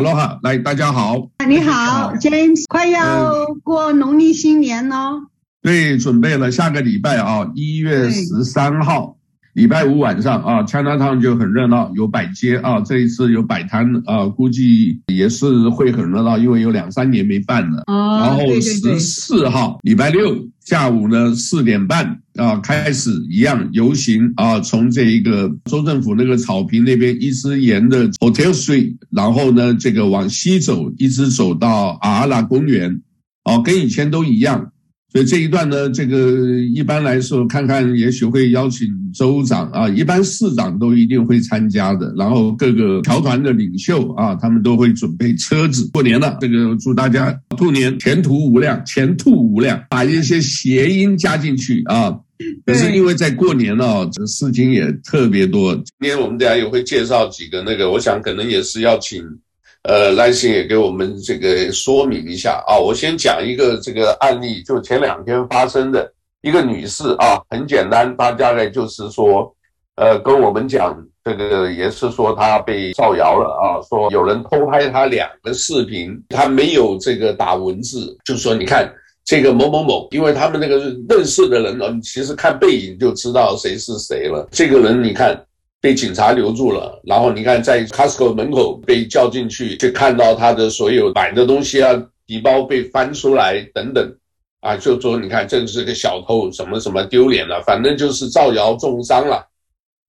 哈喽哈，来，大家好。你好，James，快要过农历新年喽。对，准备了下个礼拜啊，一月十三号。礼拜五晚上啊，Chinatown 就很热闹，有摆街啊，这一次有摆摊啊，估计也是会很热闹，因为有两三年没办了。哦，然后十四号礼拜六下午呢四点半啊开始一样游行啊，从这一个州政府那个草坪那边一直沿着 Hotel Street，然后呢这个往西走，一直走到阿拉公园，哦，跟以前都一样。所以这一段呢，这个一般来说，看看也许会邀请州长啊，一般市长都一定会参加的。然后各个侨团的领袖啊，他们都会准备车子。过年了，这个祝大家兔年前途无量，前途无量，把一些谐音加进去啊。可是因为在过年哦，这事情也特别多。今天我们等下也会介绍几个那个，我想可能也是要请。呃，来信也给我们这个说明一下啊。我先讲一个这个案例，就前两天发生的一个女士啊，很简单，她大概就是说，呃，跟我们讲这个也是说她被造谣了啊，说有人偷拍她两个视频，她没有这个打文字，就说你看这个某某某，因为他们那个认识的人呢，其实看背影就知道谁是谁了。这个人你看。被警察留住了，然后你看在 Costco 门口被叫进去，去看到他的所有买的东西啊，底包被翻出来等等，啊，就说你看这是个小偷，什么什么丢脸了，反正就是造谣重伤了。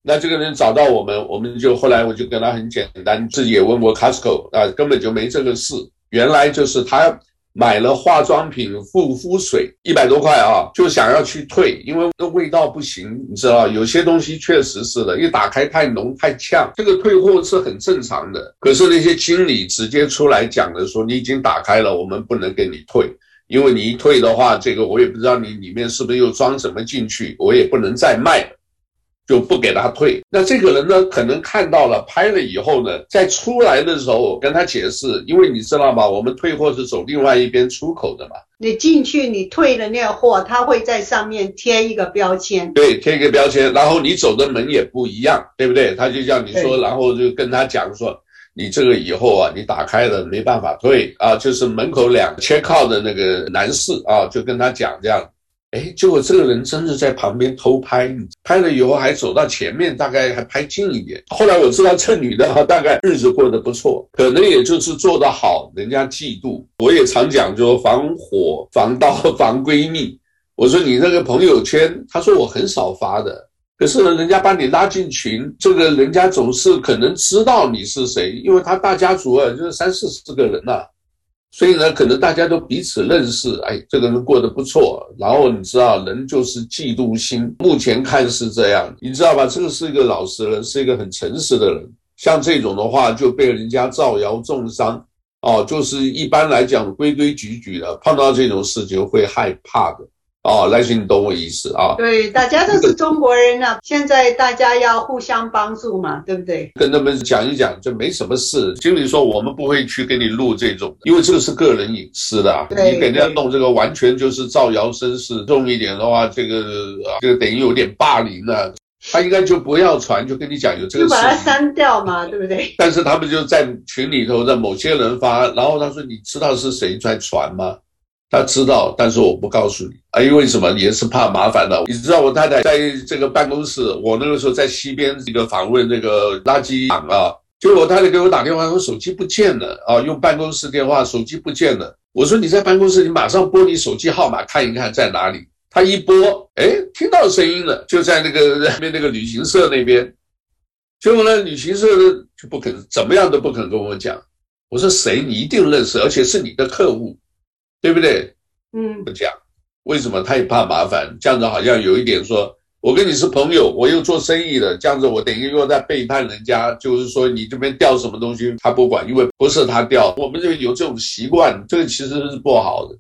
那这个人找到我们，我们就后来我就跟他很简单，自己也问过 Costco 啊，根本就没这个事，原来就是他。买了化妆品、护肤水，一百多块啊，就想要去退，因为那味道不行，你知道，有些东西确实是的，一打开太浓太呛，这个退货是很正常的。可是那些经理直接出来讲的说，你已经打开了，我们不能给你退，因为你一退的话，这个我也不知道你里面是不是又装什么进去，我也不能再卖了。就不给他退。那这个人呢，可能看到了拍了以后呢，在出来的时候我跟他解释，因为你知道吗？我们退货是走另外一边出口的嘛。你进去，你退的那个货，他会在上面贴一个标签。对，贴一个标签，然后你走的门也不一样，对不对？他就叫你说，然后就跟他讲说，你这个以后啊，你打开了没办法退啊，就是门口两 check out 的那个男士啊，就跟他讲这样。哎，结果这个人真的在旁边偷拍你，拍了以后还走到前面，大概还拍近一点。后来我知道这女的，大概日子过得不错，可能也就是做得好，人家嫉妒。我也常讲，就防火、防盗、防闺蜜。我说你那个朋友圈，她说我很少发的，可是，人家把你拉进群，这个人家总是可能知道你是谁，因为他大家族啊，就是三四十个人呐、啊。所以呢，可能大家都彼此认识，哎，这个人过得不错。然后你知道，人就是嫉妒心。目前看是这样，你知道吧？这个是一个老实人，是一个很诚实的人。像这种的话，就被人家造谣重伤，哦，就是一般来讲规规矩矩的，碰到这种事情会害怕的。哦，来信，你懂我意思啊？对，大家都是中国人呢、啊，现在大家要互相帮助嘛，对不对？跟他们讲一讲，就没什么事。经理说，我们不会去给你录这种，因为这个是个人隐私的。对，你给人家弄这个，完全就是造谣生事。重一点的话，这个这个等于有点霸凌了。他应该就不要传，就跟你讲有这个事。就把它删掉嘛，对不对？但是他们就在群里头的某些人发，然后他说：“你知道是谁在传吗？”他知道，但是我不告诉你啊，因为什么？也是怕麻烦的。你知道我太太在这个办公室，我那个时候在西边这个访问那个垃圾场啊，结果我太太给我打电话，说手机不见了啊，用办公室电话，手机不见了。我说你在办公室，你马上拨你手机号码看一看在哪里。他一拨，哎，听到声音了，就在那个那边那个旅行社那边。结果呢，旅行社就不肯，怎么样都不肯跟我讲。我说谁？你一定认识，而且是你的客户。对不对？嗯，不讲，为什么他也怕麻烦？这样子好像有一点说，我跟你是朋友，我又做生意的，这样子我等于又在背叛人家。就是说你这边掉什么东西，他不管，因为不是他掉，我们就有这种习惯，这个其实是不好的。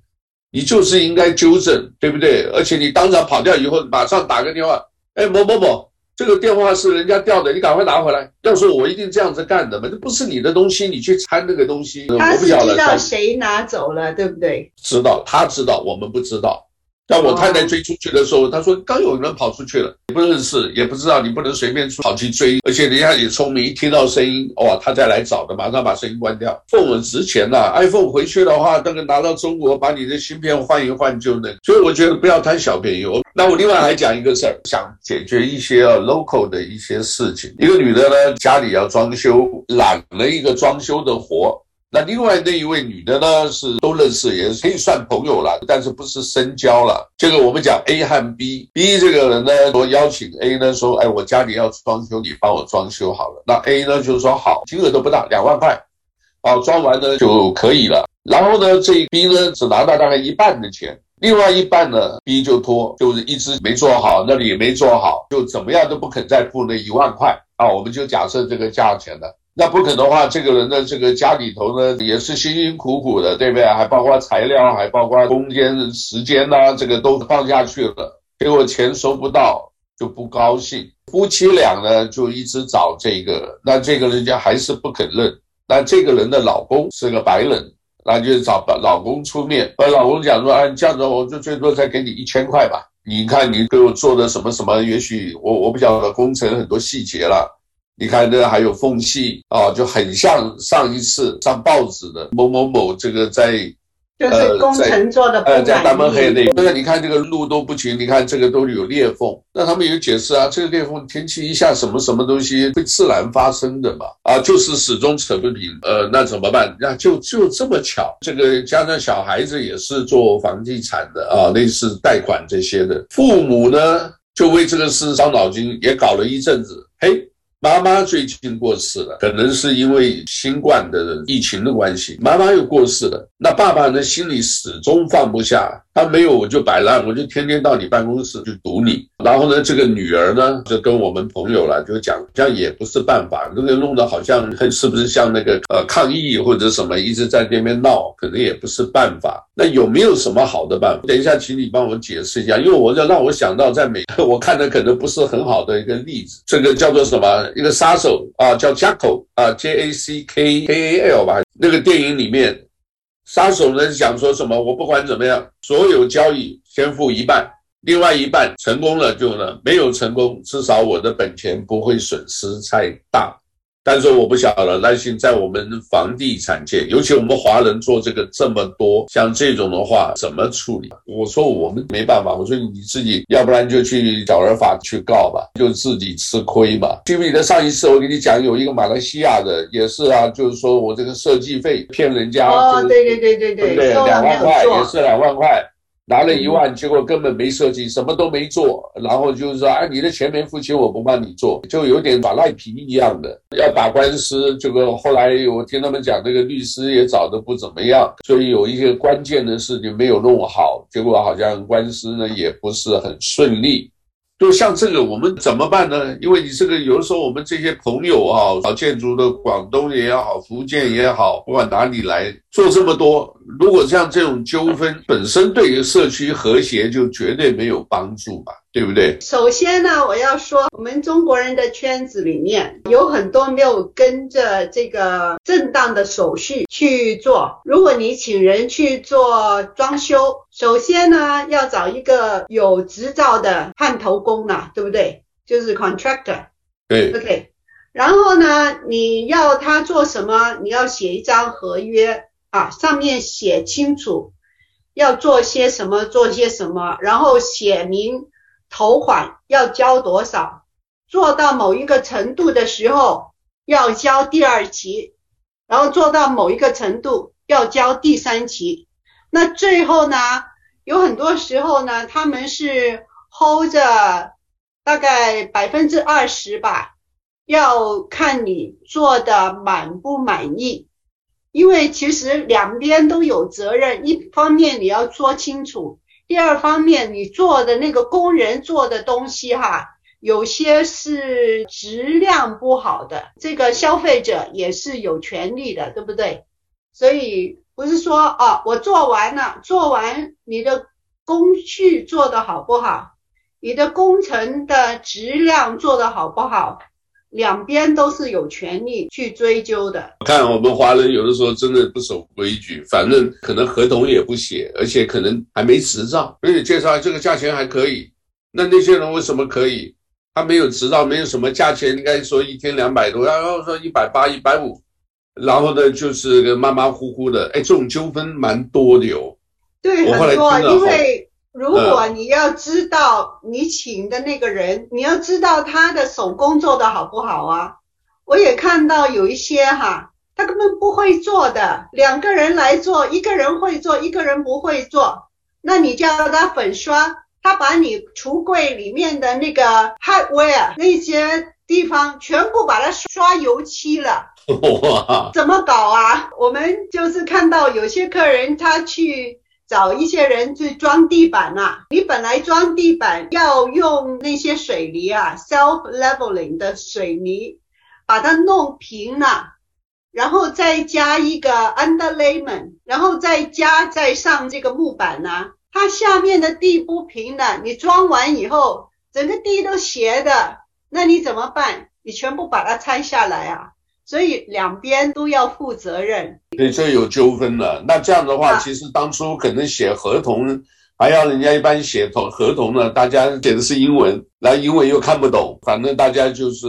你就是应该纠正，对不对？而且你当场跑掉以后，马上打个电话，哎，某某某。这个电话是人家掉的，你赶快拿回来。要说我一定这样子干的嘛，这不是你的东西，你去掺那个东西。他是知道谁拿走了，对不对？知道，他知道，我们不知道，当我太太追出去的时候，她说刚有人跑出去了，也不认识，也不知道，你不能随便跑去追，而且人家也聪明，一听到声音，哇，他再来找的，马上把声音关掉。iPhone 值钱呐，iPhone 回去的话，那个拿到中国，把你的芯片换一换就能。所以我觉得不要贪小便宜。那我另外还讲一个事儿，想解决一些 local 的一些事情。一个女的呢，家里要装修，揽了一个装修的活。那另外那一位女的呢，是都认识，也可以算朋友了，但是不是深交了。这个我们讲 A 和 B，B 这个人呢，说邀请 A 呢，说，哎，我家里要装修，你帮我装修好了。那 A 呢，就是说好，金额都不大，两万块，啊，装完呢就可以了。然后呢，这 B 呢只拿到大概一半的钱，另外一半呢，B 就拖，就是一直没做好，那里也没做好，就怎么样都不肯再付那一万块啊。我们就假设这个价钱了。那不可能的话，这个人的这个家里头呢，也是辛辛苦苦的，对不对？还包括材料，还包括空间、时间呐、这个都放下去了，结果钱收不到就不高兴。夫妻俩呢就一直找这个，那这个人家还是不肯认。那这个人的老公是个白人，那就找老公出面。而老公讲说：“啊，这样子我就最多再给你一千块吧。你看你给我做的什么什么，也许我我不晓得工程很多细节了。”你看，这还有缝隙啊，就很像上一次上报纸的某某某这个在，就是工程做的不满意，呃，在大门黑那。个，那你看这个路都不行，你看这个都有裂缝，那他们有解释啊，这个裂缝天气一下什么什么东西会自然发生的嘛，啊，就是始终扯不平，呃，那怎么办？那就就这么巧，这个加上小孩子也是做房地产的啊，类似贷款这些的，父母呢就为这个事伤脑筋，也搞了一阵子，嘿。妈妈最近过世了，可能是因为新冠的疫情的关系，妈妈又过世了。那爸爸呢，心里始终放不下。他没有我就摆烂，我就天天到你办公室去堵你。然后呢，这个女儿呢就跟我们朋友了，就讲这样也不是办法，那个弄得好像是不是像那个呃抗议或者什么，一直在那边闹，可能也不是办法。那有没有什么好的办法？等一下，请你帮我解释一下，因为我要让我想到在美国，我看的可能不是很好的一个例子。这个叫做什么？一个杀手啊，叫 Jackal 啊，J A C K K A L 吧，那个电影里面。杀手呢想说什么？我不管怎么样，所有交易先付一半，另外一半成功了就呢，没有成功，至少我的本钱不会损失太大。但是我不晓得，那现在我们房地产界，尤其我们华人做这个这么多，像这种的话怎么处理？我说我们没办法，我说你自己，要不然就去找人法去告吧，就自己吃亏嘛。记不记得上一次我给你讲，有一个马来西亚的也是啊，就是说我这个设计费骗人家，哦，对对对对对，对？两万块也是两万块。拿了一万，结果根本没设计，什么都没做，然后就是说，哎，你的钱没付清，我不帮你做，就有点耍赖皮一样的。要打官司，这个后来我听他们讲，这个律师也找的不怎么样，所以有一些关键的事情没有弄好，结果好像官司呢也不是很顺利。就像这个，我们怎么办呢？因为你这个有的时候，我们这些朋友啊，搞建筑的，广东也好，福建也好，不管哪里来做这么多，如果像这种纠纷本身对于社区和谐就绝对没有帮助吧。对不对？首先呢，我要说，我们中国人的圈子里面有很多没有跟着这个正当的手续去做。如果你请人去做装修，首先呢要找一个有执照的焊头工呢，对不对？就是 contractor。对。OK。然后呢，你要他做什么？你要写一张合约啊，上面写清楚要做些什么，做些什么，然后写明。头款要交多少？做到某一个程度的时候要交第二期，然后做到某一个程度要交第三期。那最后呢，有很多时候呢，他们是 hold 着大概百分之二十吧，要看你做的满不满意。因为其实两边都有责任，一方面你要说清楚。第二方面，你做的那个工人做的东西哈，有些是质量不好的，这个消费者也是有权利的，对不对？所以不是说啊，我做完了，做完你的工序做的好不好，你的工程的质量做的好不好，两边都是有权利去追究的。看我们华人有的时候真的不守规矩，反正可能合同也不写，而且可能还没执照，给你介绍这个价钱还可以。那那些人为什么可以？他没有执照，没有什么价钱，应该说一天两百多，然后说一百八、一百五，然后呢就是个马马虎虎的。哎，这种纠纷蛮多的哟。对，很多，因为。如果你要知道你请的那个人，你要知道他的手工做的好不好啊？我也看到有一些哈，他根本不会做的，两个人来做，一个人会做，一个人不会做，那你叫他粉刷，他把你橱柜里面的那个 hardware 那些地方全部把它刷油漆了，哇，怎么搞啊？我们就是看到有些客人他去。找一些人去装地板呐、你本来装地板要用那些水泥啊，self-leveling 的水泥，把它弄平了，然后再加一个 underlayment，然后再加再上这个木板呐、它下面的地不平了，你装完以后，整个地都斜的，那你怎么办？你全部把它拆下来啊？所以两边都要负责任，对，这有纠纷了。那这样的话，其实当初可能写合同，还要人家一般写同合同呢，大家写的是英文，然后英文又看不懂，反正大家就是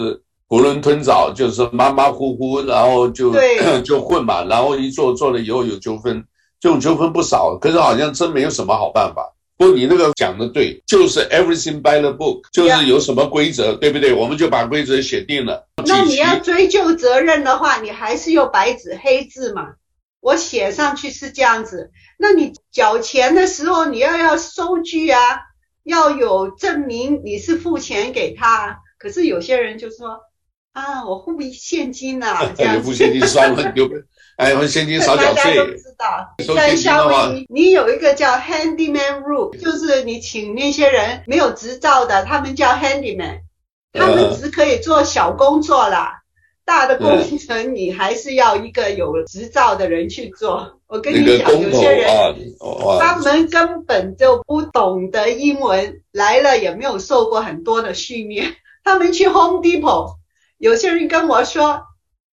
囫囵吞枣，就是马马虎虎，然后就 就混嘛，然后一做做了以后有纠纷，这种纠纷不少，可是好像真没有什么好办法。不你那个讲的对，就是 everything by the book，就是有什么规则，对不对？我们就把规则写定了。那你要追究责任的话，你还是有白纸黑字嘛？我写上去是这样子。那你缴钱的时候，你要要收据啊，要有证明你是付钱给他。可是有些人就说啊，我付现金呐、啊，这样 付现金算了，丢。哎，我现金少缴税。大家都知道，在夏威夷，你有一个叫 handyman rule，就是你请那些人没有执照的，他们叫 handyman，他们只可以做小工作啦，大的工程你还是要一个有执照的人去做。我跟你讲，有些人他们根本就不懂得英文，来了也没有受过很多的训练，他们去 Home Depot，有些人跟我说。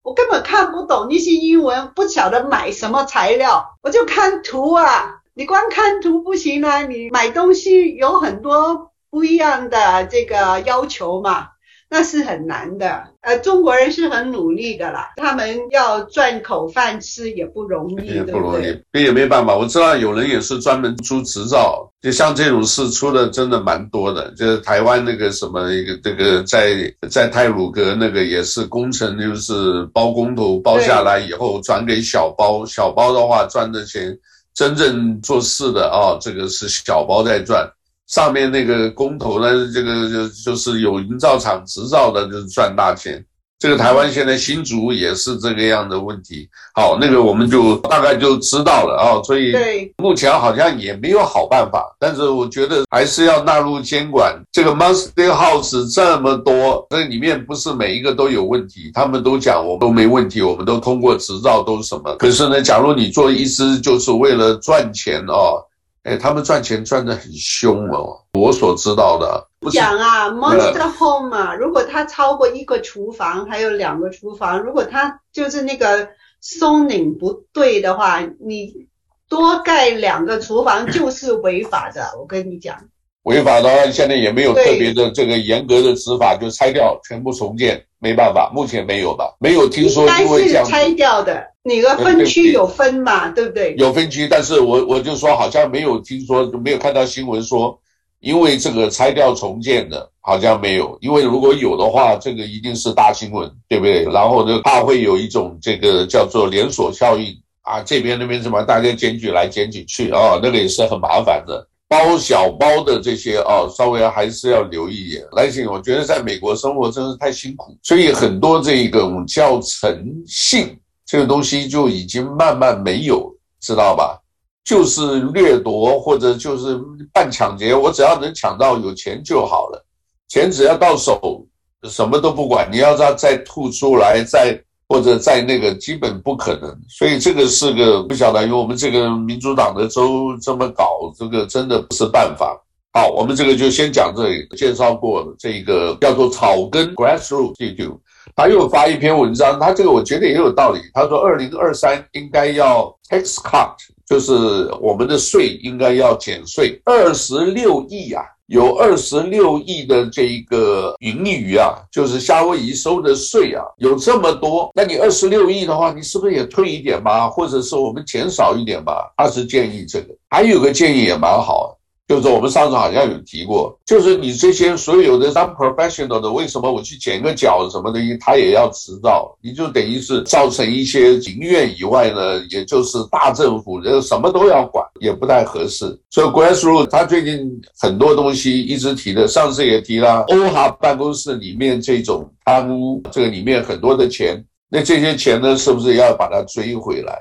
我根本看不懂那些英文，不晓得买什么材料，我就看图啊。你光看图不行啊，你买东西有很多不一样的这个要求嘛。那是很难的，呃，中国人是很努力的啦，他们要赚口饭吃也不容易，也不容易，这也没办法。我知道有人也是专门出执照，就像这种事出的真的蛮多的。就是台湾那个什么一个这个在在泰鲁阁那个也是工程，就是包工头包下来以后转给小包，小包的话赚的钱，真正做事的啊，这个是小包在赚。上面那个工头呢，这个就就是有营造厂执照的，就是赚大钱。这个台湾现在新竹也是这个样的问题。好，那个我们就大概就知道了啊。所以目前好像也没有好办法，但是我觉得还是要纳入监管。这个 Monster House 这么多，这里面不是每一个都有问题，他们都讲我们都没问题，我们都通过执照都是什么。可是呢，假如你做医师就是为了赚钱哦。哎，他们赚钱赚得很凶哦，我所知道的。讲啊，Monster Home 啊，如果它超过一个厨房，还有两个厨房，如果它就是那个 zoning 不对的话，你多盖两个厨房就是违法的。我跟你讲，违法的话，现在也没有特别的这个严格的执法，就拆掉，全部重建，没办法，目前没有吧？没有听说因为这样拆掉的。哪个分区有分嘛？对不对？有分区，但是我我就说好像没有听说，没有看到新闻说，因为这个拆掉重建的，好像没有。因为如果有的话，这个一定是大新闻，对不对？然后呢，怕会有一种这个叫做连锁效应啊，这边那边什么，大家检举来检举去啊，那个也是很麻烦的。包小包的这些啊，稍微还是要留意一点。来信，我觉得在美国生活真是太辛苦，所以很多这个叫诚信。这个东西就已经慢慢没有，知道吧？就是掠夺或者就是办抢劫，我只要能抢到有钱就好了，钱只要到手，什么都不管。你要再再吐出来，再或者在那个，基本不可能。所以这个是个不晓得，因为我们这个民主党的州这么搞，这个真的不是办法。好，我们这个就先讲这里，介绍过这个叫做草根 （grassroots） 地图。他又发一篇文章，他这个我觉得也有道理。他说，二零二三应该要 tax cut，就是我们的税应该要减税二十六亿啊。有二十六亿的这一个盈余啊，就是夏威夷收的税啊，有这么多，那你二十六亿的话，你是不是也退一点吧？或者是我们减少一点吧？他是建议这个，还有个建议也蛮好。就是我们上次好像有提过，就是你这些所有的 non-professional 的，为什么我去剪个脚什么东西，他也要执照？你就等于是造成一些庭院以外呢，也就是大政府这什么都要管，也不太合适。所以 Grassroot 他最近很多东西一直提的，上次也提了欧哈办公室里面这种贪污，这个里面很多的钱，那这些钱呢，是不是要把它追回来？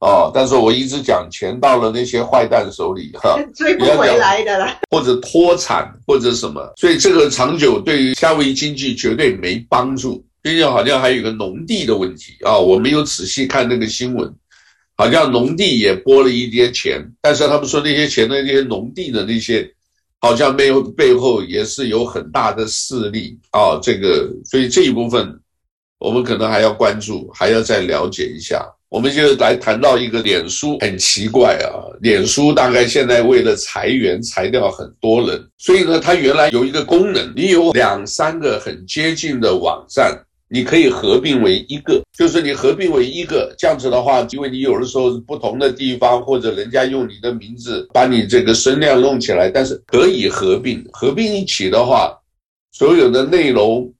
哦，但是我一直讲钱到了那些坏蛋手里，哈，追不回来的了，或者脱产或者什么，所以这个长久对于夏威夷经济绝对没帮助。最近好像还有一个农地的问题啊，我没有仔细看那个新闻，好像农地也拨了一些钱，但是他们说那些钱的那些农地的那些，好像没有背后也是有很大的势力啊，这个所以这一部分我们可能还要关注，还要再了解一下。我们就来谈到一个脸书，很奇怪啊，脸书大概现在为了裁员裁掉很多人，所以呢，它原来有一个功能，你有两三个很接近的网站，你可以合并为一个，就是你合并为一个，这样子的话，因为你有的时候不同的地方或者人家用你的名字把你这个声量弄起来，但是可以合并，合并一起的话，所有的内容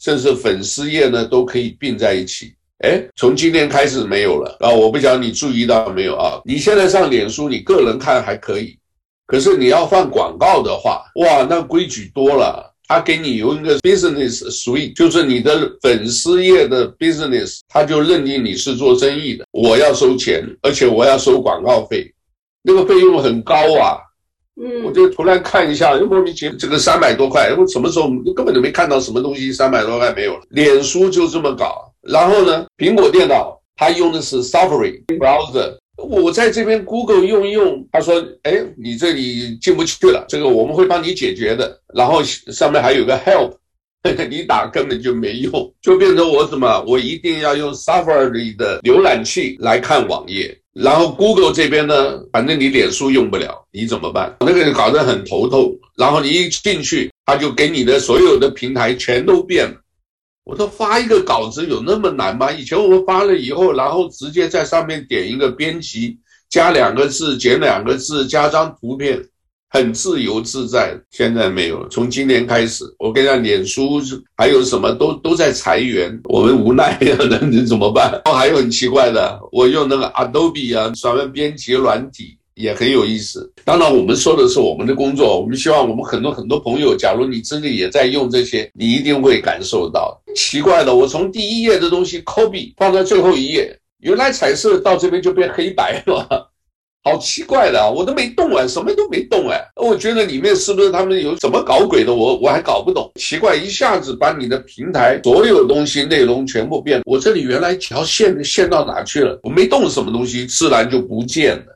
甚至粉丝页呢都可以并在一起。哎，从今天开始没有了啊！我不晓得你注意到没有啊？你现在上脸书，你个人看还可以，可是你要放广告的话，哇，那规矩多了。他给你有一个 business suite，就是你的粉丝页的 business，他就认定你是做生意的，我要收钱，而且我要收广告费，那个费用很高啊。嗯，我就突然看一下，又莫名其妙，这个三百多块，我什么时候根本就没看到什么东西，三百多块没有了。脸书就这么搞。然后呢，苹果电脑它用的是 Safari browser，我在这边 Google 用一用，他说，哎，你这里进不去了，这个我们会帮你解决的。然后上面还有个 Help，你打根本就没用，就变成我什么，我一定要用 Safari 的浏览器来看网页。然后 Google 这边呢，反正你脸书用不了，你怎么办？那个人搞得很头痛。然后你一进去，他就给你的所有的平台全都变了。我说发一个稿子有那么难吗？以前我们发了以后，然后直接在上面点一个编辑，加两个字，减两个字，加张图片，很自由自在。现在没有，从今年开始，我跟你讲，脸书还有什么都都在裁员，我们无奈呀，那你怎么办？哦还有很奇怪的，我用那个 Adobe 啊，专门编辑软体。也很有意思。当然，我们说的是我们的工作。我们希望我们很多很多朋友，假如你真的也在用这些，你一定会感受到。奇怪的，我从第一页的东西 copy 放在最后一页，原来彩色到这边就变黑白了，好奇怪的啊！我都没动啊，什么都没动哎。我觉得里面是不是他们有什么搞鬼的？我我还搞不懂。奇怪，一下子把你的平台所有东西内容全部变，我这里原来几条线线到哪去了？我没动什么东西，自然就不见了。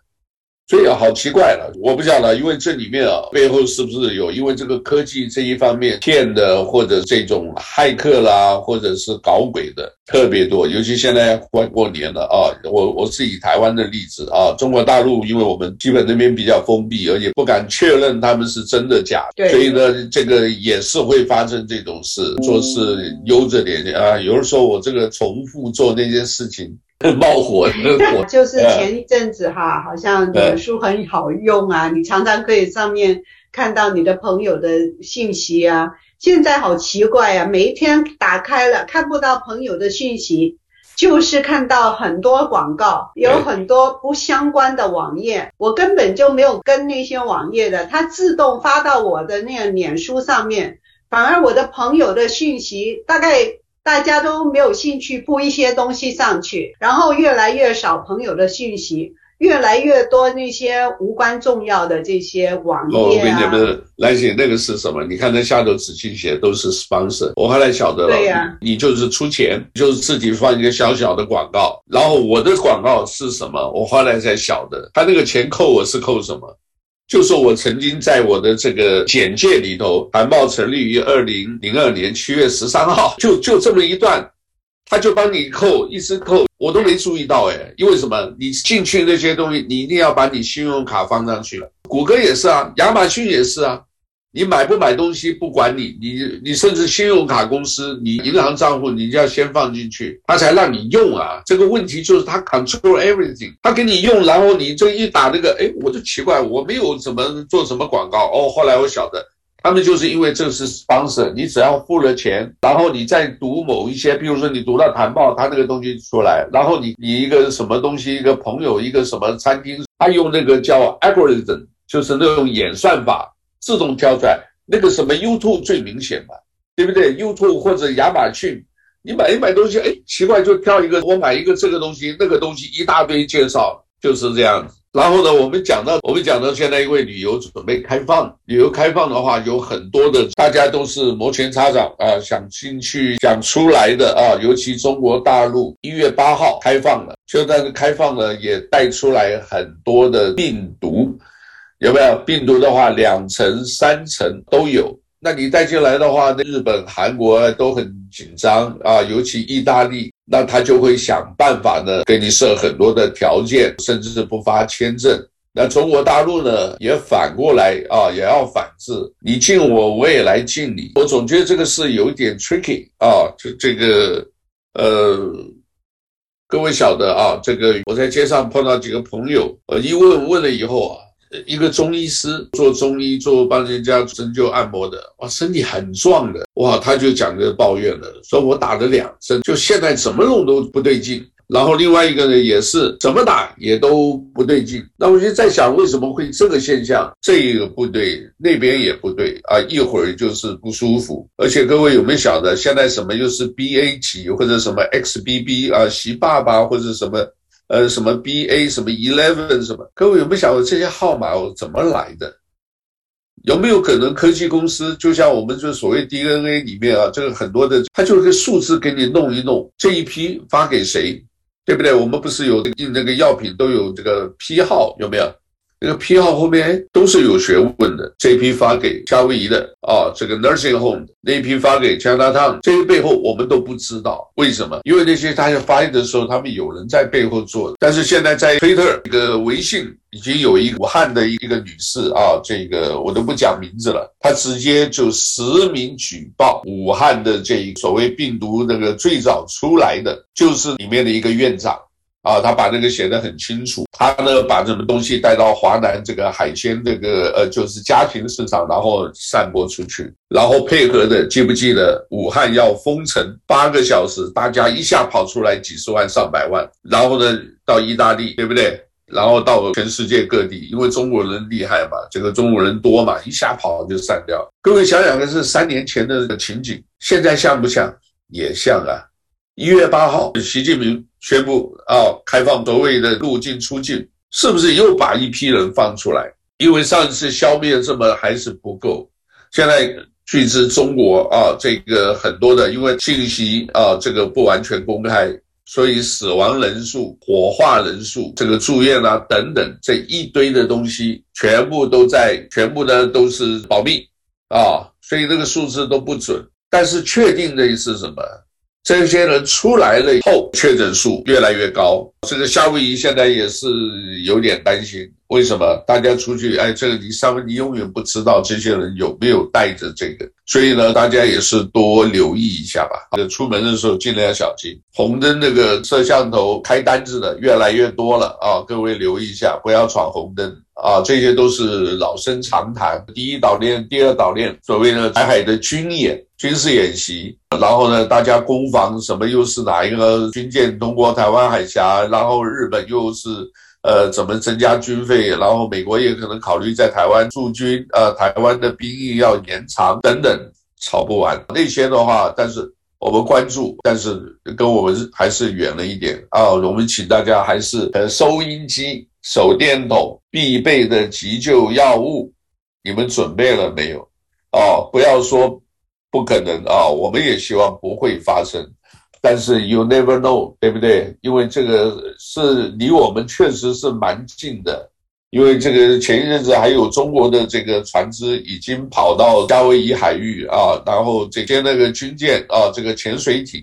所以啊，好奇怪了，我不晓得，因为这里面啊，背后是不是有因为这个科技这一方面骗的，或者这种骇客啦，或者是搞鬼的特别多，尤其现在快过年了啊，我我是以台湾的例子啊，中国大陆因为我们基本那边比较封闭，而且不敢确认他们是真的假的，所以呢，这个也是会发生这种事，做事悠着点啊，有人说我这个重复做那件事情。冒火的，就是前一阵子哈，好像脸书很好用啊，你常常可以上面看到你的朋友的信息啊。现在好奇怪啊，每一天打开了看不到朋友的信息，就是看到很多广告，有很多不相关的网页，我根本就没有跟那些网页的，它自动发到我的那个脸书上面，反而我的朋友的信息大概。大家都没有兴趣铺一些东西上去，然后越来越少朋友的讯息，越来越多那些无关重要的这些网页啊。哦，我跟你讲，来姐，那个是什么？你看那下头仔细写都是 sponsor。我后来晓得了，对呀，你就是出钱，就是自己放一个小小的广告，然后我的广告是什么？我后来才晓得，他那个钱扣我是扣什么？就说我曾经在我的这个简介里头，韩报成立于二零零二年七月十三号，就就这么一段，他就帮你扣，一直扣，我都没注意到哎，因为什么？你进去那些东西，你一定要把你信用卡放上去了。谷歌也是啊，亚马逊也是啊。你买不买东西不管你，你你甚至信用卡公司，你银行账户你就要先放进去，他才让你用啊。这个问题就是他 control everything，他给你用，然后你这一打那个，哎，我就奇怪，我没有怎么做什么广告哦。后来我晓得，他们就是因为这是 sponsor，你只要付了钱，然后你再读某一些，比如说你读到谈报，他那个东西出来，然后你你一个什么东西，一个朋友，一个什么餐厅，他用那个叫 algorithm，就是那种演算法。自动跳出来，那个什么 YouTube 最明显嘛，对不对？YouTube 或者亚马逊，你买一买东西，哎，奇怪，就挑一个，我买一个这个东西，那个东西一大堆介绍，就是这样子。然后呢，我们讲到，我们讲到现在，因为旅游准备开放，旅游开放的话，有很多的大家都是摩拳擦掌啊，想进去想出来的啊，尤其中国大陆一月八号开放了，就但是开放了也带出来很多的病毒。有没有病毒的话，两层、三层都有。那你带进来的话，那日本、韩国都很紧张啊，尤其意大利，那他就会想办法呢，给你设很多的条件，甚至是不发签证。那中国大陆呢，也反过来啊，也要反制，你进我，我也来进你。我总觉得这个是有点 tricky 啊，就这个呃，各位晓得啊，这个我在街上碰到几个朋友，呃，一问问了以后啊。一个中医师做中医，做帮人家针灸按摩的，哇，身体很壮的，哇，他就讲着抱怨了，说我打了两针，就现在怎么弄都不对劲。然后另外一个呢，也是怎么打也都不对劲。那我就在想，为什么会这个现象？这个不对，那边也不对啊，一会儿就是不舒服。而且各位有没有晓得，现在什么又是 BA 级或者什么 XBB 啊，习爸爸或者什么？呃，什么 B A 什么 eleven 什么？各位有没有想过这些号码怎么来的？有没有可能科技公司就像我们这所谓 DNA 里面啊，这个很多的，它就是个数字给你弄一弄，这一批发给谁，对不对？我们不是有印那个药品都有这个批号，有没有？那个批号后面都是有学问的，这一批发给夏威夷的啊，这个 nursing home 那一批发给加拿大这些背后我们都不知道为什么？因为那些大家发现的时候，他们有人在背后做的。但是现在在推特、这个微信已经有一个武汉的一个女士啊，这个我都不讲名字了，她直接就实名举报武汉的这一所谓病毒那个最早出来的就是里面的一个院长。啊，他把那个写得很清楚。他呢，把什么东西带到华南这个海鲜这个呃，就是家庭市场，然后散播出去，然后配合的，记不记得武汉要封城八个小时，大家一下跑出来几十万上百万，然后呢，到意大利，对不对？然后到全世界各地，因为中国人厉害嘛，这个中国人多嘛，一下跑就散掉。各位想想看，是三年前的情景，现在像不像？也像啊。一月八号，习近平宣布啊，开放所谓的入境出境，是不是又把一批人放出来？因为上次消灭这么还是不够，现在据知中国啊，这个很多的，因为信息啊，这个不完全公开，所以死亡人数、火化人数、这个住院啊等等这一堆的东西，全部都在，全部呢都是保密啊，所以这个数字都不准。但是确定的是什么？这些人出来了以后，确诊数越来越高。这个夏威夷现在也是有点担心，为什么？大家出去，哎，这个你上面你永远不知道这些人有没有带着这个，所以呢，大家也是多留意一下吧。这出门的时候尽量要小心。红灯那个摄像头开单子的越来越多了啊，各位留意一下，不要闯红灯啊。这些都是老生常谈。第一岛链，第二岛链，所谓的台海的军演。军事演习，然后呢，大家攻防什么又是哪一个军舰通过台湾海峡？然后日本又是呃怎么增加军费？然后美国也可能考虑在台湾驻军，呃，台湾的兵役要延长等等，吵不完。那些的话，但是我们关注，但是跟我们还是远了一点啊。我们请大家还是呃收音机、手电筒必备的急救药物，你们准备了没有？哦，不要说。不可能啊！我们也希望不会发生，但是 you never know，对不对？因为这个是离我们确实是蛮近的，因为这个前一阵子还有中国的这个船只已经跑到夏威夷海域啊，然后这些那个军舰啊，这个潜水艇，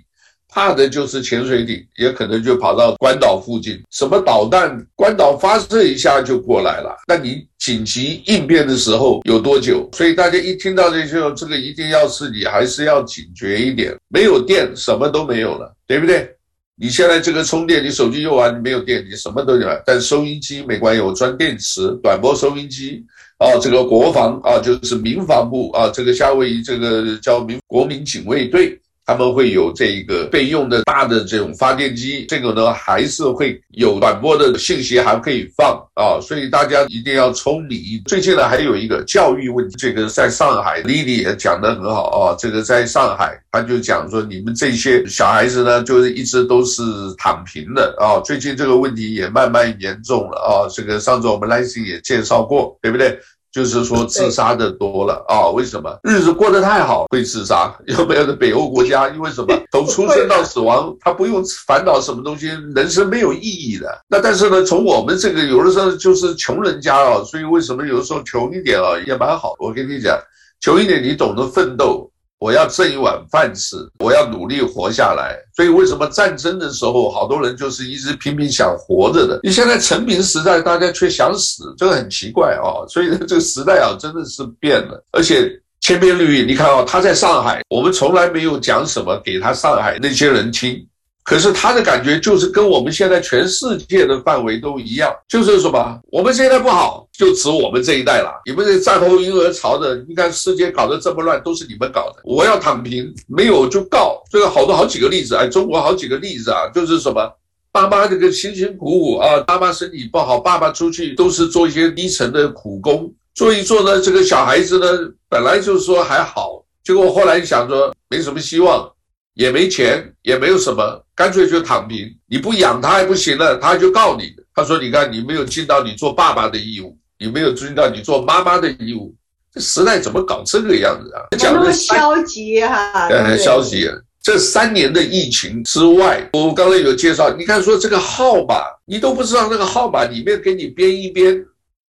怕的就是潜水艇，也可能就跑到关岛附近，什么导弹，关岛发射一下就过来了。那你紧急应变的时候有多久？所以大家一听到这些，这个一定要是你还是要警觉一点。没有电，什么都没有了，对不对？你现在这个充电，你手机用完，你没有电，你什么都有了。但收音机没关系，我装电池，短波收音机。啊，这个国防啊，就是民防部啊，这个夏威夷这个叫民国民警卫队。他们会有这一个备用的大的这种发电机，这个呢还是会有短波的信息还可以放啊，所以大家一定要聪明。最近呢还有一个教育问题，这个在上海，Lily 也讲得很好啊，这个在上海他就讲说，你们这些小孩子呢，就是一直都是躺平的啊，最近这个问题也慢慢严重了啊，这个上次我们 Lacy 也介绍过，对不对？就是说自杀的多了啊？为什么日子过得太好会自杀？有没有的北欧国家？因为什么？从出生到死亡，他不用烦恼什么东西，人生没有意义的。那但是呢，从我们这个有的时候就是穷人家啊，所以为什么有的时候穷一点啊也蛮好？我跟你讲，穷一点你懂得奋斗。我要挣一碗饭吃，我要努力活下来。所以为什么战争的时候，好多人就是一直拼命想活着的？你现在成平时代，大家却想死，这个很奇怪啊。所以，这个时代啊，真的是变了。而且千篇一律，你看啊，他在上海，我们从来没有讲什么给他上海那些人听。可是他的感觉就是跟我们现在全世界的范围都一样，就是什么，我们现在不好，就指我们这一代了。你们这战后婴儿潮的，你看世界搞得这么乱，都是你们搞的。我要躺平，没有就告。这个好多好几个例子，哎，中国好几个例子啊，就是什么，爸妈这个辛辛苦苦啊，爸妈身体不好，爸爸出去都是做一些低层的苦工，做一做呢，这个小孩子呢，本来就是说还好，结果后来想说没什么希望。也没钱，也没有什么，干脆就躺平。你不养他还不行了，他就告你。他说：“你看，你没有尽到你做爸爸的义务，你没有尽到你做妈妈的义务。这时代怎么搞这个样子啊？”讲的消极哈，很消极。这三年的疫情之外，我刚才有介绍，你看说这个号码，你都不知道那个号码里面给你编一编。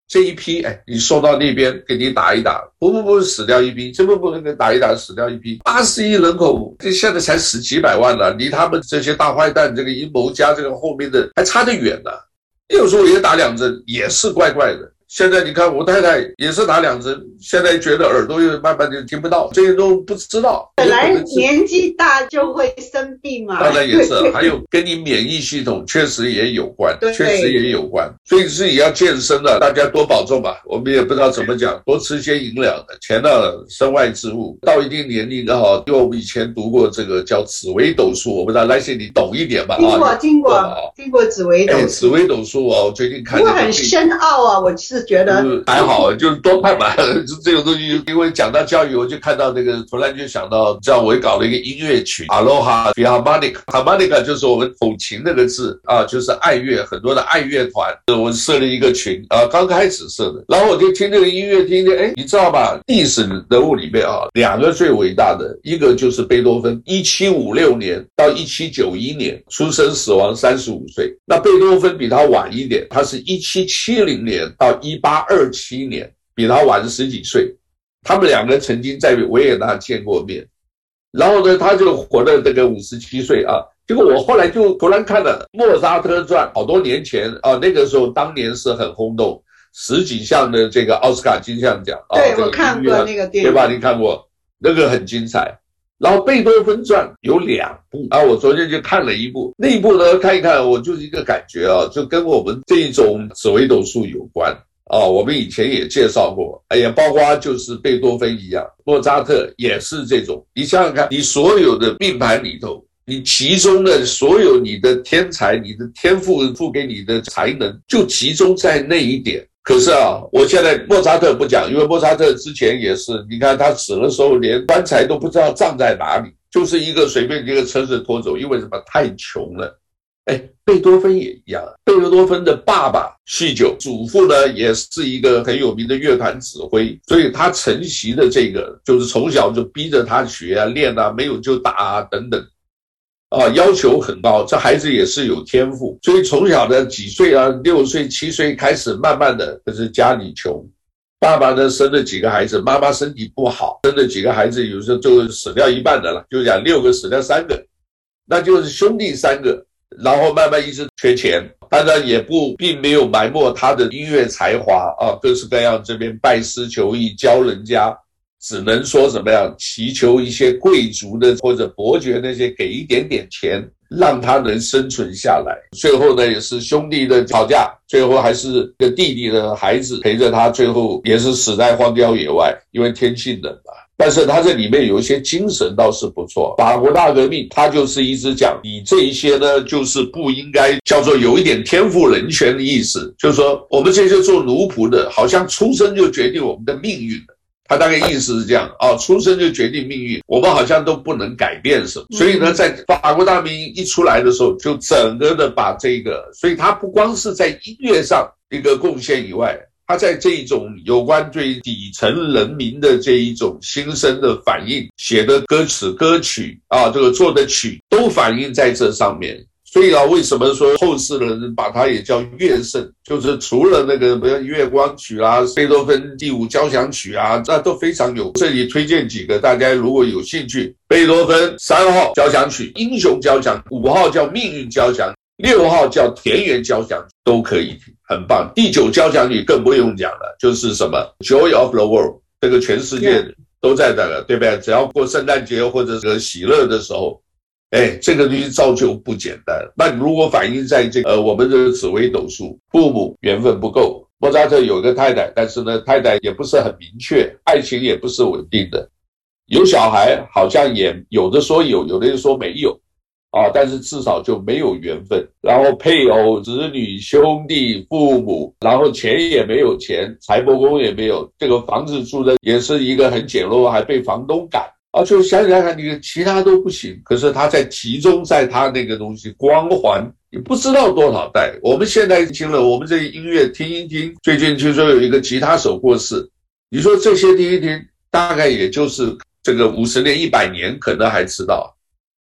这一批，哎，你送到那边给你打一打，不不不，死掉一批，这不不能给打一打，死掉一批。八十亿人口，这现在才死几百万呢，离他们这些大坏蛋这个阴谋家这个后面的还差得远呢。有时候也打两针，也是怪怪的。现在你看，我太太也是打两针，现在觉得耳朵又慢慢就听不到，这些都不知道。本来年纪大就会生病嘛，当然也是，还有跟你免疫系统确实也有关，确实也有关。所以自己要健身了，大家多保重吧。我们也不知道怎么讲，多吃些营养的，钱的，身外之物。到一定年龄的哈，因为我们以前读过这个叫紫微斗数，我不知道来些你懂一点吧？听过，听过，听过紫微斗数。紫微斗数啊，我最近看。因为很深奥啊，我是。觉得还好，就是多看吧。就这个东西，因为讲到教育，我就看到那个，突然就想到，这样我也搞了一个音乐群，Aloha Philharmonic，Harmonica 就是我们口琴那个字啊，就是爱乐，很多的爱乐团，我设了一个群啊，刚开始设的。然后我就听这个音乐，听听，哎，你知道吧？历史人物里面啊，两个最伟大的，一个就是贝多芬，一七五六年到一七九一年出生，死亡三十五岁。那贝多芬比他晚一点，他是一七七零年到一八二七年，比他晚十几岁。他们两个曾经在维也纳见过面，然后呢，他就活了这个五十七岁啊。结果我后来就突然看了《莫扎特传》，好多年前啊，那个时候当年是很轰动，十几项的这个奥斯卡金像奖啊。对，我看过那个电影，对吧？你看过那个很精彩。然后贝多芬传有两部啊，我昨天就看了一部，那一部呢，看一看，我就是一个感觉啊，就跟我们这一种紫微斗数有关啊。我们以前也介绍过，哎呀，包括就是贝多芬一样，莫扎特也是这种。你想想看，你所有的命盘里头，你其中的所有你的天才、你的天赋赋给你的才能，就集中在那一点。可是啊，我现在莫扎特不讲，因为莫扎特之前也是，你看他死的时候连棺材都不知道葬在哪里，就是一个随便一个车子拖走，因为什么？太穷了。哎，贝多芬也一样，贝多芬的爸爸酗酒，祖父呢也是一个很有名的乐团指挥，所以他承袭的这个就是从小就逼着他学啊、练啊，没有就打啊等等。啊，要求很高，这孩子也是有天赋，所以从小的几岁啊，六岁、七岁开始，慢慢的，可是家里穷，爸爸呢生了几个孩子，妈妈身体不好，生了几个孩子，有时候就死掉一半的了，就讲六个死掉三个，那就是兄弟三个，然后慢慢一直缺钱，当然也不并没有埋没他的音乐才华啊，各式各样这边拜师求艺教人家，只能说怎么样，祈求一些贵族的或者伯爵那些给一点点钱。让他能生存下来，最后呢也是兄弟的吵架，最后还是个弟弟的孩子陪着他，最后也是死在荒郊野外，因为天气冷嘛。但是他这里面有一些精神倒是不错。法国大革命，他就是一直讲你这一些呢，就是不应该叫做有一点天赋人权的意思，就是说我们这些做奴仆的，好像出生就决定我们的命运了。他大概意思是这样啊，出生就决定命运，我们好像都不能改变什么。所以呢，在法国大革命一出来的时候，就整个的把这个，所以他不光是在音乐上一个贡献以外，他在这一种有关最底层人民的这一种心声的反应，写的歌词歌曲啊，这个做的曲都反映在这上面。所以啊，为什么说后世人把它也叫乐圣？就是除了那个，比如月光曲啊、贝多芬第五交响曲啊，那都非常有。这里推荐几个，大家如果有兴趣，贝多芬三号交响曲《英雄交响》，五号叫《命运交响》，六号叫《田园交响》，都可以听，很棒。第九交响曲更不用讲了，就是什么《Joy of the World》，这个全世界都在那个，对不对？只要过圣诞节或者是喜乐的时候。哎，这个东西造就不简单。那如果反映在这个呃，我们的紫微斗数，父母缘分不够。莫扎特有个太太，但是呢，太太也不是很明确，爱情也不是稳定的。有小孩，好像也有的说有，有的人说没有，啊，但是至少就没有缘分。然后配偶、子女、兄弟、父母，然后钱也没有钱，财帛宫也没有，这个房子住的也是一个很简陋，还被房东赶。啊，就想想看，你其他都不行，可是他在集中在他那个东西光环，你不知道多少代。我们现在听了，我们这个音乐听一听。最近听说有一个吉他手过世，你说这些听一听，大概也就是这个五十年、一百年可能还知道。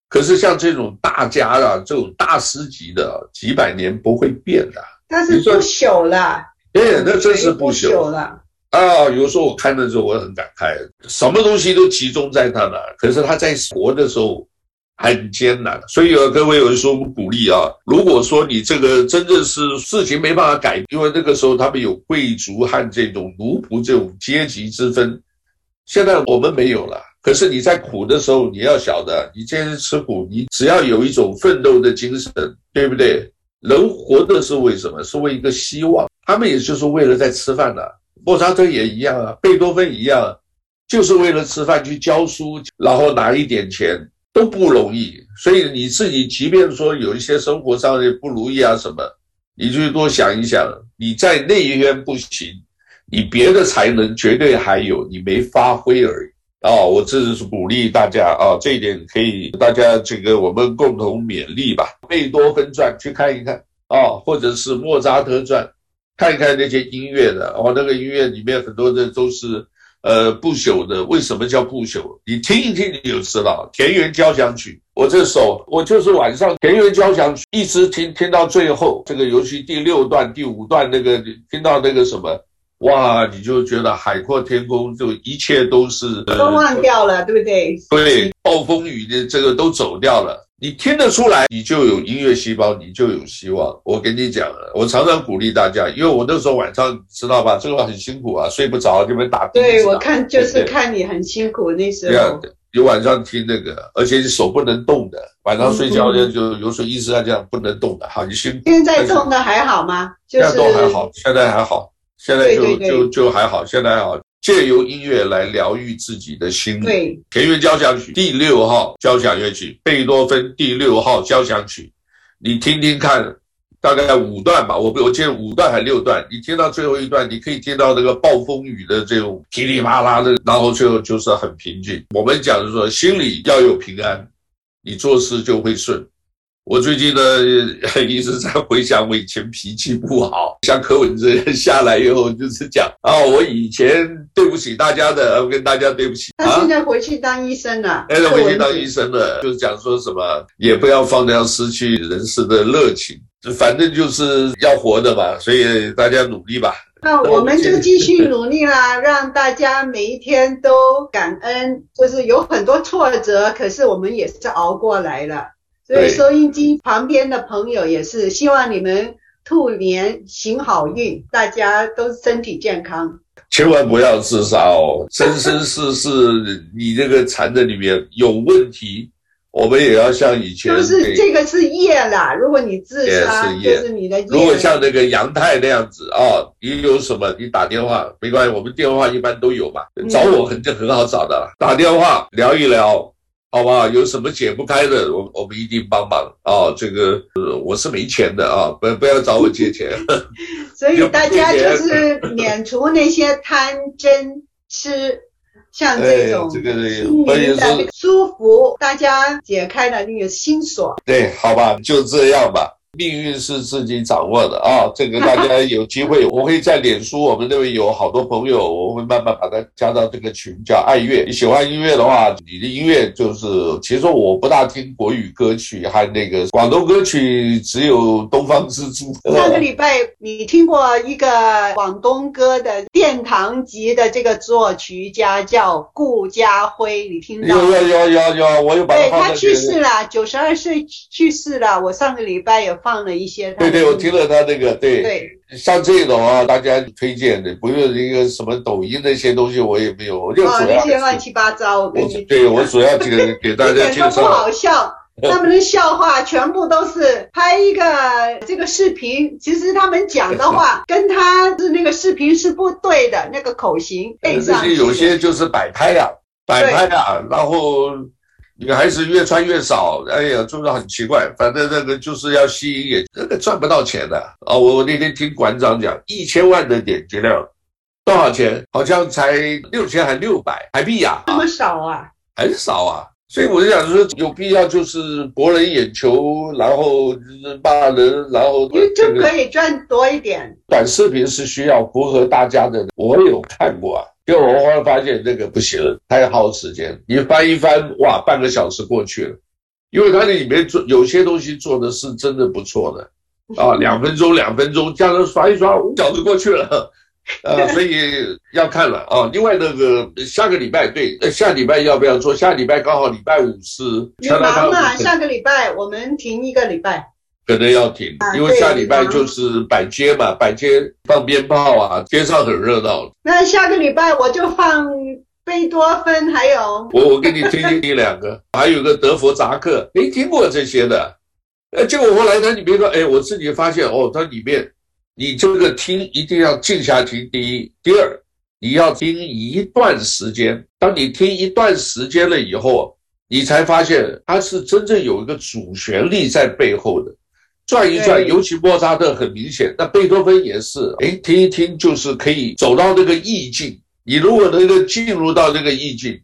可是像这种大家啊，这种大师级的，几百年不会变的。他是不朽了，哎，那真是不朽了。啊，有时候我看的时候我很感慨，什么东西都集中在他那儿，可是他在活的时候很艰难。所以啊，各位有人说我们鼓励啊，如果说你这个真正是事情没办法改，因为那个时候他们有贵族和这种奴仆这种阶级之分，现在我们没有了。可是你在苦的时候，你要晓得，你今天吃苦，你只要有一种奋斗的精神，对不对？人活的是为什么？是为一个希望。他们也就是为了在吃饭的。莫扎特也一样啊，贝多芬一样，就是为了吃饭去教书，然后拿一点钱都不容易。所以你自己即便说有一些生活上的不如意啊什么，你就多想一想，你在那一边不行，你别的才能绝对还有，你没发挥而已啊、哦！我这是鼓励大家啊、这一点可以大家这个我们共同勉励吧。贝多芬传去看一看啊、或者是莫扎特传。看一看那些音乐的哦，那个音乐里面很多的都是呃不朽的。为什么叫不朽？你听一听你就知道。田园交响曲，我这首我就是晚上田园交响曲一直听听到最后，这个尤其第六段、第五段那个听到那个什么，哇，你就觉得海阔天空，就一切都是都忘掉了，对不对？对，暴风雨的这个都走掉了。你听得出来，你就有音乐细胞，你就有希望。我跟你讲了，我常常鼓励大家，因为我那时候晚上知道吧，这个很辛苦啊，睡不着，就会打。对，我看就是看你很辛苦那时候。你晚上听那个，而且你手不能动的，晚上睡觉就就有时候医生这样不能动的，好，你辛苦。现在动的还好吗？现在都还好，现在还好，现在就就就还好，现在还好。借由音乐来疗愈自己的心灵。对，田园交响曲第六号交响乐曲，贝多芬第六号交响曲，你听听看，大概五段吧，我我记得五段还六段，你听到最后一段，你可以听到那个暴风雨的这种噼里啪啦的，然后最后就是很平静。我们讲的说，心里要有平安，你做事就会顺。我最近呢 一直在回想我以前脾气不好，像柯文哲下来以后就是讲啊，我以前对不起大家的，我跟大家对不起。他现在回去当医生了，现在回去当医生了，就是讲说什么也不要放掉失去人世的热情，反正就是要活的嘛，所以大家努力吧。那我们就继续努力啦，让大家每一天都感恩，就是有很多挫折，可是我们也是熬过来了。所以收音机旁边的朋友也是希望你们兔年行好运，大家都身体健康。千万不要自杀哦！生生世世你这个缠在里面有问题，我们也要像以前。就是这个是业啦，如果你自杀，就是你的业。如果像那个杨太那样子啊、哦，你有什么你打电话没关系，我们电话一般都有嘛，找我很就很好找的啦，打电话聊一聊。好不好？有什么解不开的，我我们一定帮忙啊！这个呃我是没钱的啊，不不要找我借钱。所以大家就是免除那些贪嗔痴，像这种心灵的舒服，大家解开了那个心锁。对，好吧，就这样吧。命运是自己掌握的啊，这个 大家有机会，我会在脸书，我们那边有好多朋友，我会慢慢把它加到这个群，叫爱乐。你喜欢音乐的话，你的音乐就是，其实我不大听国语歌曲，还那个广东歌曲，只有《东方之珠》。上个礼拜你听过一个广东歌的殿堂级的这个作曲家叫顾家辉，你听到？有有有有有，我有把他去世了，九十二岁去世了。我上个礼拜有。放了一些，对对，我听了他那个，对对，像这种啊，大家推荐的，不用一个什么抖音那些东西，我也没有，我就主要那些乱七八糟，我跟你对我主要 这个给大家介绍，不好笑，他们的笑话全部都是拍一个这个视频，其实他们讲的话 跟他的那个视频是不对的，那个口型背上，这些有些就是摆拍呀，摆拍呀，然后。女孩子越穿越少，哎呀，就是很奇怪。反正那个就是要吸引眼，那个赚不到钱的啊！我我那天听馆长讲，一千万的点击量多少钱？好像才六千还六百台币呀？这么少啊？很少啊！所以我就想说，有必要就是博人眼球，然后骂人，然后就可以赚多一点。短视频是需要符合大家的，我有看过啊。结果我后来发现那个不行了，太耗时间。你翻一翻，哇，半个小时过去了，因为它那里面做有些东西做的是真的不错的 啊，两分钟两分钟，这样刷一刷，五小时过去了，呃，所以要看了啊。另外那个下个礼拜，对，下礼拜要不要做？下礼拜刚好礼拜五是。你忙嘛？下个礼拜我们停一个礼拜。可能要停，因为下礼拜就是摆街嘛，摆街放鞭炮啊，街上很热闹。那下个礼拜我就放贝多芬，还有我我给你推荐一两个，还有个德弗扎克，没听过这些的。呃，结果后来他你别说，哎，我自己发现哦，它里面你这个听一定要静下听，第一，第二，你要听一段时间。当你听一段时间了以后，你才发现它是真正有一个主旋律在背后的。转一转，尤其莫扎特很明显，那贝多芬也是，哎，听一听就是可以走到那个意境。你如果能够进入到那个意境，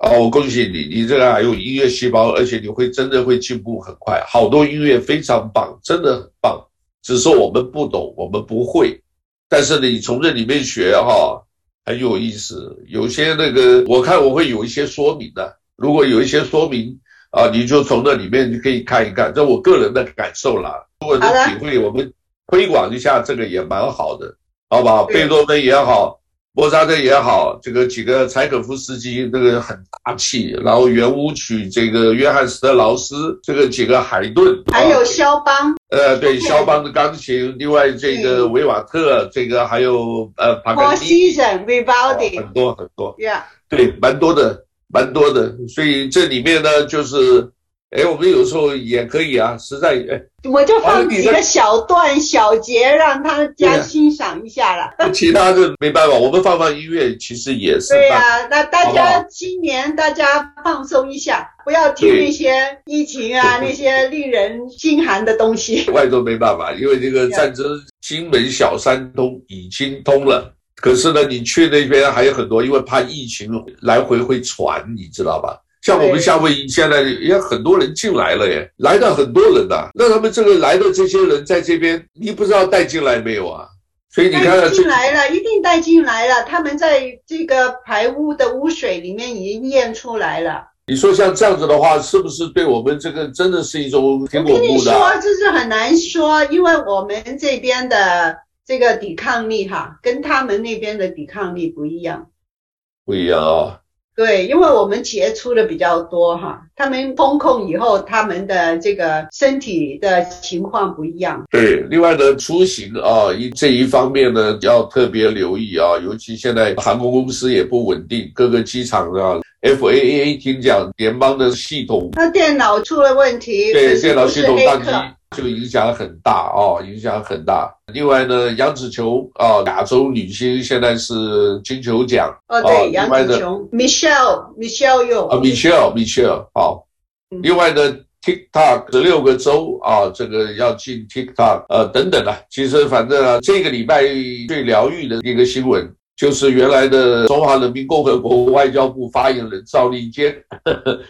哦，我恭喜你，你这个还有音乐细胞，而且你会真的会进步很快。好多音乐非常棒，真的很棒，只是我们不懂，我们不会。但是，你从这里面学哈，很有意思。有些那个，我看我会有一些说明的，如果有一些说明。啊，你就从那里面就可以看一看，这我个人的感受啦。如果能体会，我们推广一下这个也蛮好的，好不好？贝多芬也好，莫扎特也好，这个几个柴可夫斯基这个很大气，然后圆舞曲这个约翰斯特劳斯，这个几个海顿，还有肖邦，呃，对，肖邦的钢琴，另外这个维瓦特，这个还有呃帕格尼，很多很多。对，蛮多的。蛮多的，所以这里面呢，就是，哎，我们有时候也可以啊，实在，哎，我就放几个小段小节，让大家欣赏一下了。其他的没办法，我们放放音乐，其实也是。对呀、啊，那大家新年大家放松一下，不要听那些疫情啊，那些令人心寒的东西。外头没办法，因为这个战争，金门小三通已经通了。可是呢，你去那边还有很多，因为怕疫情来回会传，你知道吧？像我们夏威夷现在也很多人进来了耶，来的很多人呐、啊。那他们这个来的这些人在这边，你不知道带进来没有啊？所以你看，进来了，一定带进来了。他们在这个排污的污水里面已经验出来了。你说像这样子的话，是不是对我们这个真的是一种挺恐怖的？我跟你说，这是很难说，因为我们这边的。这个抵抗力哈，跟他们那边的抵抗力不一样，不一样啊、哦。对，因为我们杰出的比较多哈，他们封控以后，他们的这个身体的情况不一样。对，另外呢，出行啊，一这一方面呢，要特别留意啊，尤其现在航空公司也不稳定，各个机场啊，FAA 听讲联邦的系统，那电脑出了问题，对，电脑系统宕机。就影响很大哦，影响很大。另外呢，杨紫琼啊，亚洲女星现在是金球奖哦，对，杨紫琼，Michelle Michelle Yeoh 啊，Michelle Michelle 好。另外呢，TikTok 十六个州啊，这个要进 TikTok 呃等等啊，其实反正啊，这个礼拜最疗愈的一个新闻。就是原来的中华人民共和国外交部发言人赵立坚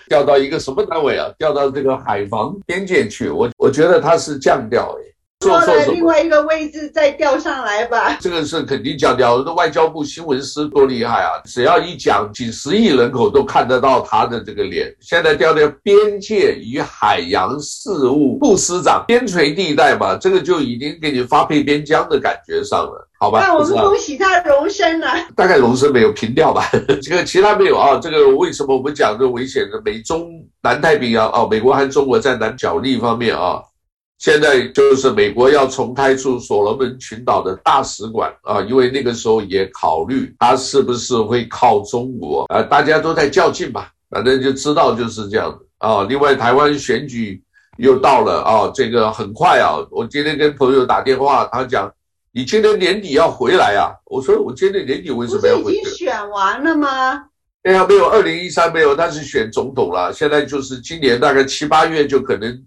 调到一个什么单位啊？调到这个海防边界去。我我觉得他是降调哎，做了另外一个位置再调上来吧。这个是肯定降调。那外交部新闻司多厉害啊！只要一讲，几十亿人口都看得到他的这个脸。现在调到边界与海洋事务部司长，边陲地带嘛，这个就已经给你发配边疆的感觉上了。好吧，那我们恭喜他荣升了。大概荣升没有平调吧，这个其他没有啊。这个为什么我们讲这个危险的美中南太平洋啊？美国和中国在南角力方面啊，现在就是美国要重开出所罗门群岛的大使馆啊，因为那个时候也考虑他是不是会靠中国啊，大家都在较劲吧，反正就知道就是这样子啊。另外，台湾选举又到了啊，这个很快啊。我今天跟朋友打电话，他讲。你今年年底要回来啊？我说我今年年底为什么要回来？已经选完了吗？对呀，没有，二零一三没有，但是选总统了。现在就是今年大概七八月就可能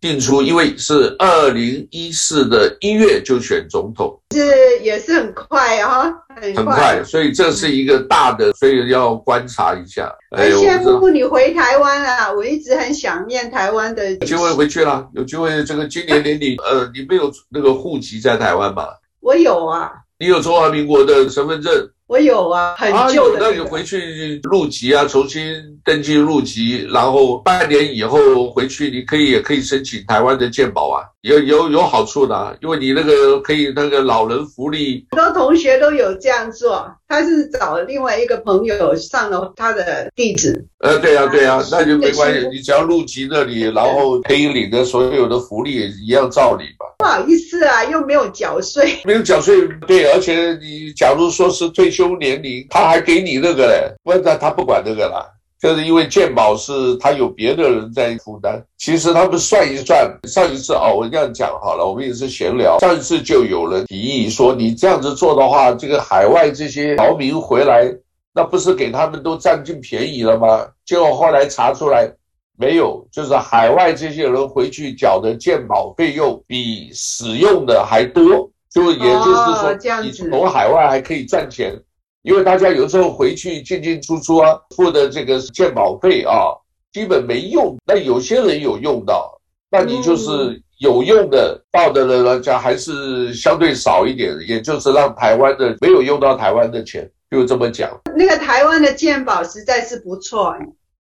定出，因为是二零一四的一月就选总统，是也是很快啊，很快，很快，所以这是一个大的，所以要观察一下。哎，羡慕你回台湾啊！我一直很想念台湾的。有机会回去了，有机会这个今年年底，呃，你没有那个户籍在台湾吧？我有啊，你有中华民国的身份证？我有啊，很旧的、那个啊。那你回去入籍啊，重新登记入籍，然后半年以后回去，你可以也可以申请台湾的健保啊，有有有好处的、啊，因为你那个可以那个老人福利。很多同学都有这样做，他是找另外一个朋友上了他的地址。呃，对呀、啊、对呀、啊，那就没关系，你只要入籍那里，然后可以领的所有的福利也一样照理吧。不好意思啊，又没有缴税，没有缴税，对，而且你假如说是退休年龄。他还给你那个嘞，不然他不管那个啦，就是因为鉴宝是他有别的人在负担。其实他们算一算，上一次哦，我这样讲好了，我们也是闲聊。上一次就有人提议说，你这样子做的话，这个海外这些侨民回来，那不是给他们都占尽便宜了吗？结果后来查出来没有，就是海外这些人回去缴的鉴宝费用比使用的还多，就也就是说，你从海外还可以赚钱。因为大家有时候回去进进出出啊，付的这个鉴保费啊，基本没用。那有些人有用到，那你就是有用的到的人来讲，还是相对少一点。也就是让台湾的没有用到台湾的钱，就这么讲。那个台湾的鉴保实在是不错，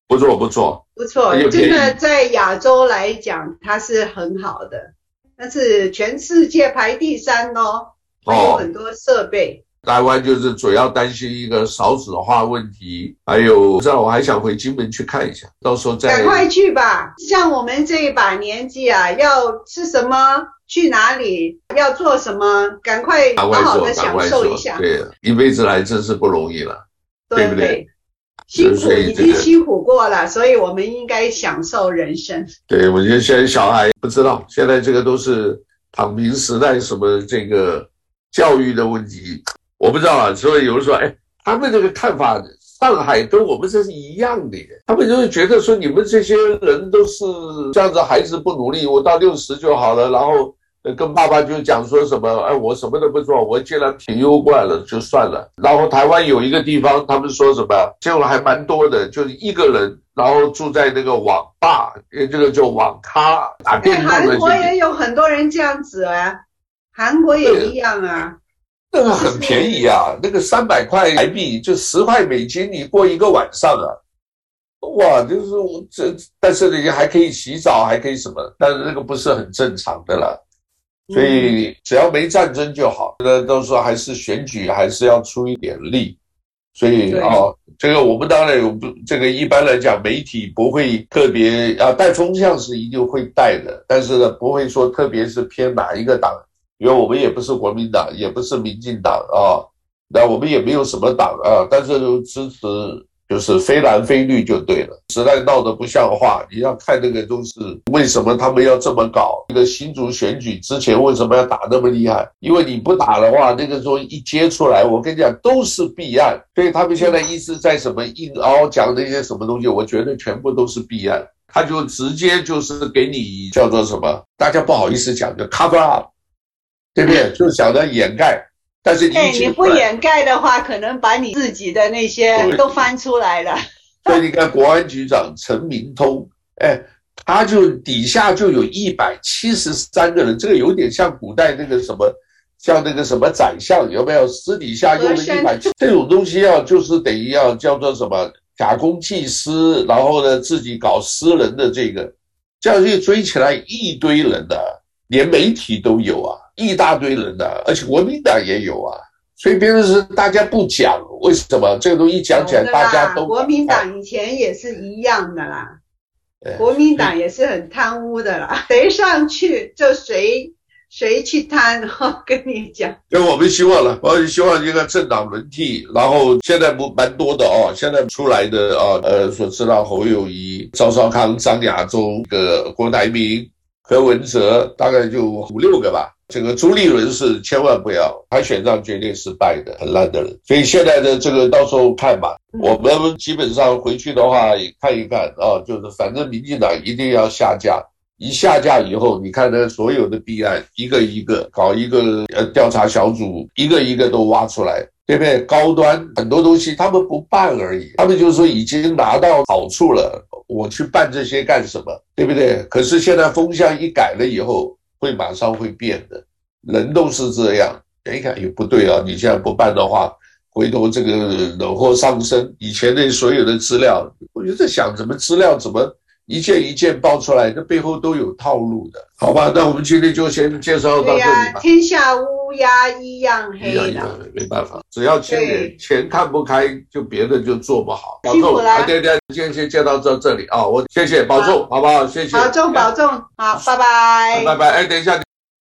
不错不错不错，真的在亚洲来讲，它是很好的，但是全世界排第三哦，还有很多设备。台湾就是主要担心一个少子化问题，还有，不知道我还想回金门去看一下，到时候再。赶快去吧！像我们这一把年纪啊，要吃什么，去哪里，要做什么，赶快好好的享受一下。对，一辈子来真是不容易了，对，对不对？辛苦已经辛苦过了，所以我们应该享受人生。对，我觉得现在小孩不知道，现在这个都是躺平时代，什么这个教育的问题。我不知道啊，所以有人说，哎，他们这个看法，上海跟我们这是一样的。他们就是觉得说，你们这些人都是这样子，孩子不努力，我到六十就好了，然后跟爸爸就讲说什么，哎，我什么都不做，我既然挺优惯了，就算了。然后台湾有一个地方，他们说什么，结果还蛮多的，就是一个人，然后住在那个网吧，这个叫网咖打电动的。韩国也有很多人这样子啊，韩国也一样啊。那个很便宜啊，那个三百块台币就十块美金，你过一个晚上啊，哇，就是我这，但是你还可以洗澡，还可以什么，但是那个不是很正常的了，所以只要没战争就好。那到时候还是选举还是要出一点力。所以啊、哦，这个我们当然有不，这个一般来讲，媒体不会特别啊带风向是一定会带的，但是呢，不会说特别是偏哪一个党，因为我们也不是国民党，也不是民进党啊，那我们也没有什么党啊，但是都支持。就是非蓝非绿就对了，实在闹得不像话。你要看那个都是为什么他们要这么搞？那个新竹选举之前为什么要打那么厉害？因为你不打的话，那个时候一揭出来，我跟你讲都是弊案。所以他们现在一直在什么硬凹讲那些什么东西，我觉得全部都是弊案。他就直接就是给你叫做什么？大家不好意思讲，就 cover up，对不对？就想着掩盖。但是你，你不掩盖的话，可能把你自己的那些都翻出来了。所以你看，国安局长陈明通，哎，他就底下就有一百七十三个人，这个有点像古代那个什么，像那个什么宰相，有没有？私底下用了一百，这种东西要就是等于要叫做什么假公济私，然后呢自己搞私人的这个，这样就追起来一堆人的，连媒体都有啊。一大堆人的，而且国民党也有啊，所以别人是大家不讲，为什么这个东西讲起来大家都国民党以前也是一样的啦，国民党也是很贪污的啦，谁上去就谁谁去贪，我跟你讲。因为我们希望了，我们希望一个政党轮替，然后现在不蛮多的哦，现在出来的啊，呃，所知道侯友谊、赵少康、张亚中、个郭台铭、柯文哲，大概就五六个吧。这个朱立伦是千万不要，他选上绝对失败的，很烂的人。所以现在的这个到时候看吧。我们基本上回去的话也看一看啊，就是反正民进党一定要下架，一下架以后，你看呢，所有的弊案一个一个搞一个呃调查小组，一个一个都挖出来，对不对？高端很多东西他们不办而已，他们就是说已经拿到好处了，我去办这些干什么？对不对？可是现在风向一改了以后。会马上会变的，人都是这样。一看也不对啊，你现在不办的话，回头这个惹祸上身。以前的所有的资料，我就在想，怎么资料怎么一件一件爆出来，这背后都有套路的，好吧？那我们今天就先介绍到这里吧。对呀，天下乌鸦一样黑的。一样一样，没办法，只要钱钱看不开，就别的就做不好。辛苦了。对对，今天先介绍到这里啊，我谢谢保重，好不好？谢谢。保重保重，好，拜拜。拜拜。哎，等一下。